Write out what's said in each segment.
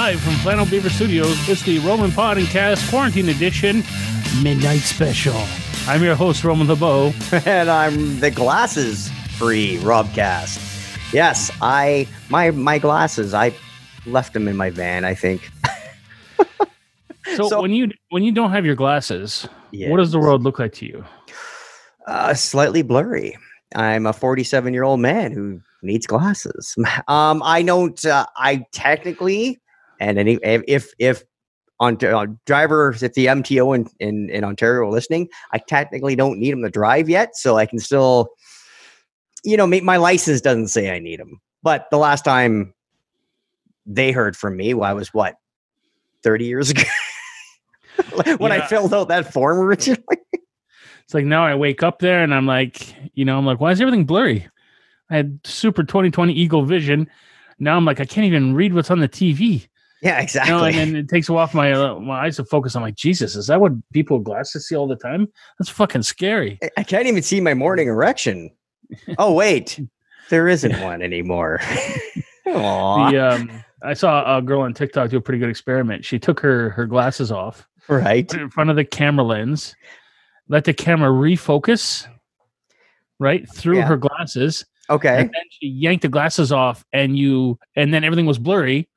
Live from Flannel Beaver Studios, it's the Roman Pod and Cast Quarantine Edition Midnight Special. I'm your host, Roman LeBeau. and I'm the glasses free Robcast. Yes, I my my glasses. I left them in my van. I think. So, So- when you when you don't have your glasses, Yeah. what does the world look like to you? Uh, slightly blurry. I'm a 47 year old man who needs glasses. Um, I don't. Uh, I technically, and any if if on uh, drivers if the MTO in, in in Ontario are listening, I technically don't need them to drive yet, so I can still, you know, make my license doesn't say I need them. But the last time they heard from me, well, I was what 30 years ago. when I filled out that form originally. It's like now I wake up there and I'm like, you know, I'm like, why is everything blurry? I had super 2020 Eagle Vision. Now I'm like, I can't even read what's on the TV. Yeah, You exactly. know, and then it takes off my uh, my eyes to focus. I'm like, Jesus, is that what people with glasses see all the time? That's fucking scary. I- can't even see my morning erection. Oh wait, there isn't one anymore. The um, I saw a girl on TikTok do a pretty good experiment. She took her her glasses off, right. in front of the camera lens, let the camera refocus right through Yeah. her glasses, Okay. and then she yanked the glasses off, and you and then everything was blurry.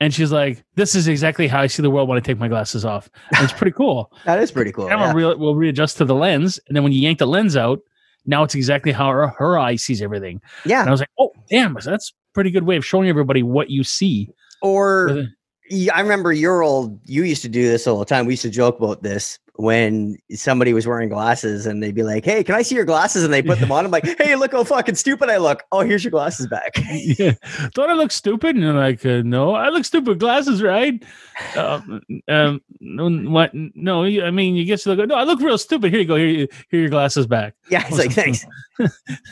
And she's like, "This is exactly how I see the world when I take my glasses off." And it's pretty cool. That is pretty cool. camera yeah. re- will readjust to the lens, and then when you yank the lens out, now it's exactly how her, her eye sees everything. Yeah. And. I was like, "Oh, damn! That's a pretty good way of showing everybody what you see." Or yeah, I remember your old. You used to do this all the time. We used to joke about this when somebody was wearing glasses, and they'd be like, "Hey, can I see your glasses?" And they put them on. I'm like, "Hey, look how fucking stupid I look." Oh, here's your glasses back. yeah. Don't I look stupid? And you're like, uh, no, I look stupid. with Glasses, right? Um, um, no, what? No, I mean, you get to look. No, I look real stupid. Here you go. Here, you, here are your glasses back. yeah, it's like thanks,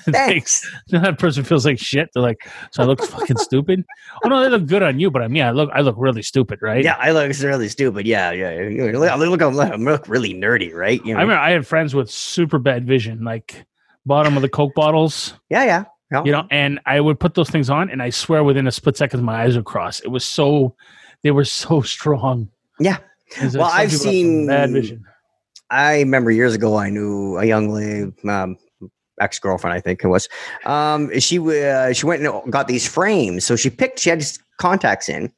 thanks. Now that person feels like shit. They're like, so I look fucking stupid. Oh no, they look good on you, but I mean, I look, I look really stupid, right? Yeah, I look really stupid. Yeah, yeah. yeah. Look, look, look, I look really nerdy, right? You I remember I had friends with super bad vision, like bottom of the Coke bottles, yeah, yeah. you know, and I would put those things on, and I swear within a split second, my eyes would cross. It was so, they were so strong. Yeah. Well, I've seen bad vision. I remember years ago, I knew a young lady, um, ex girlfriend, I think it was. Um, she uh, she went and got these frames. So she picked, she had contacts in,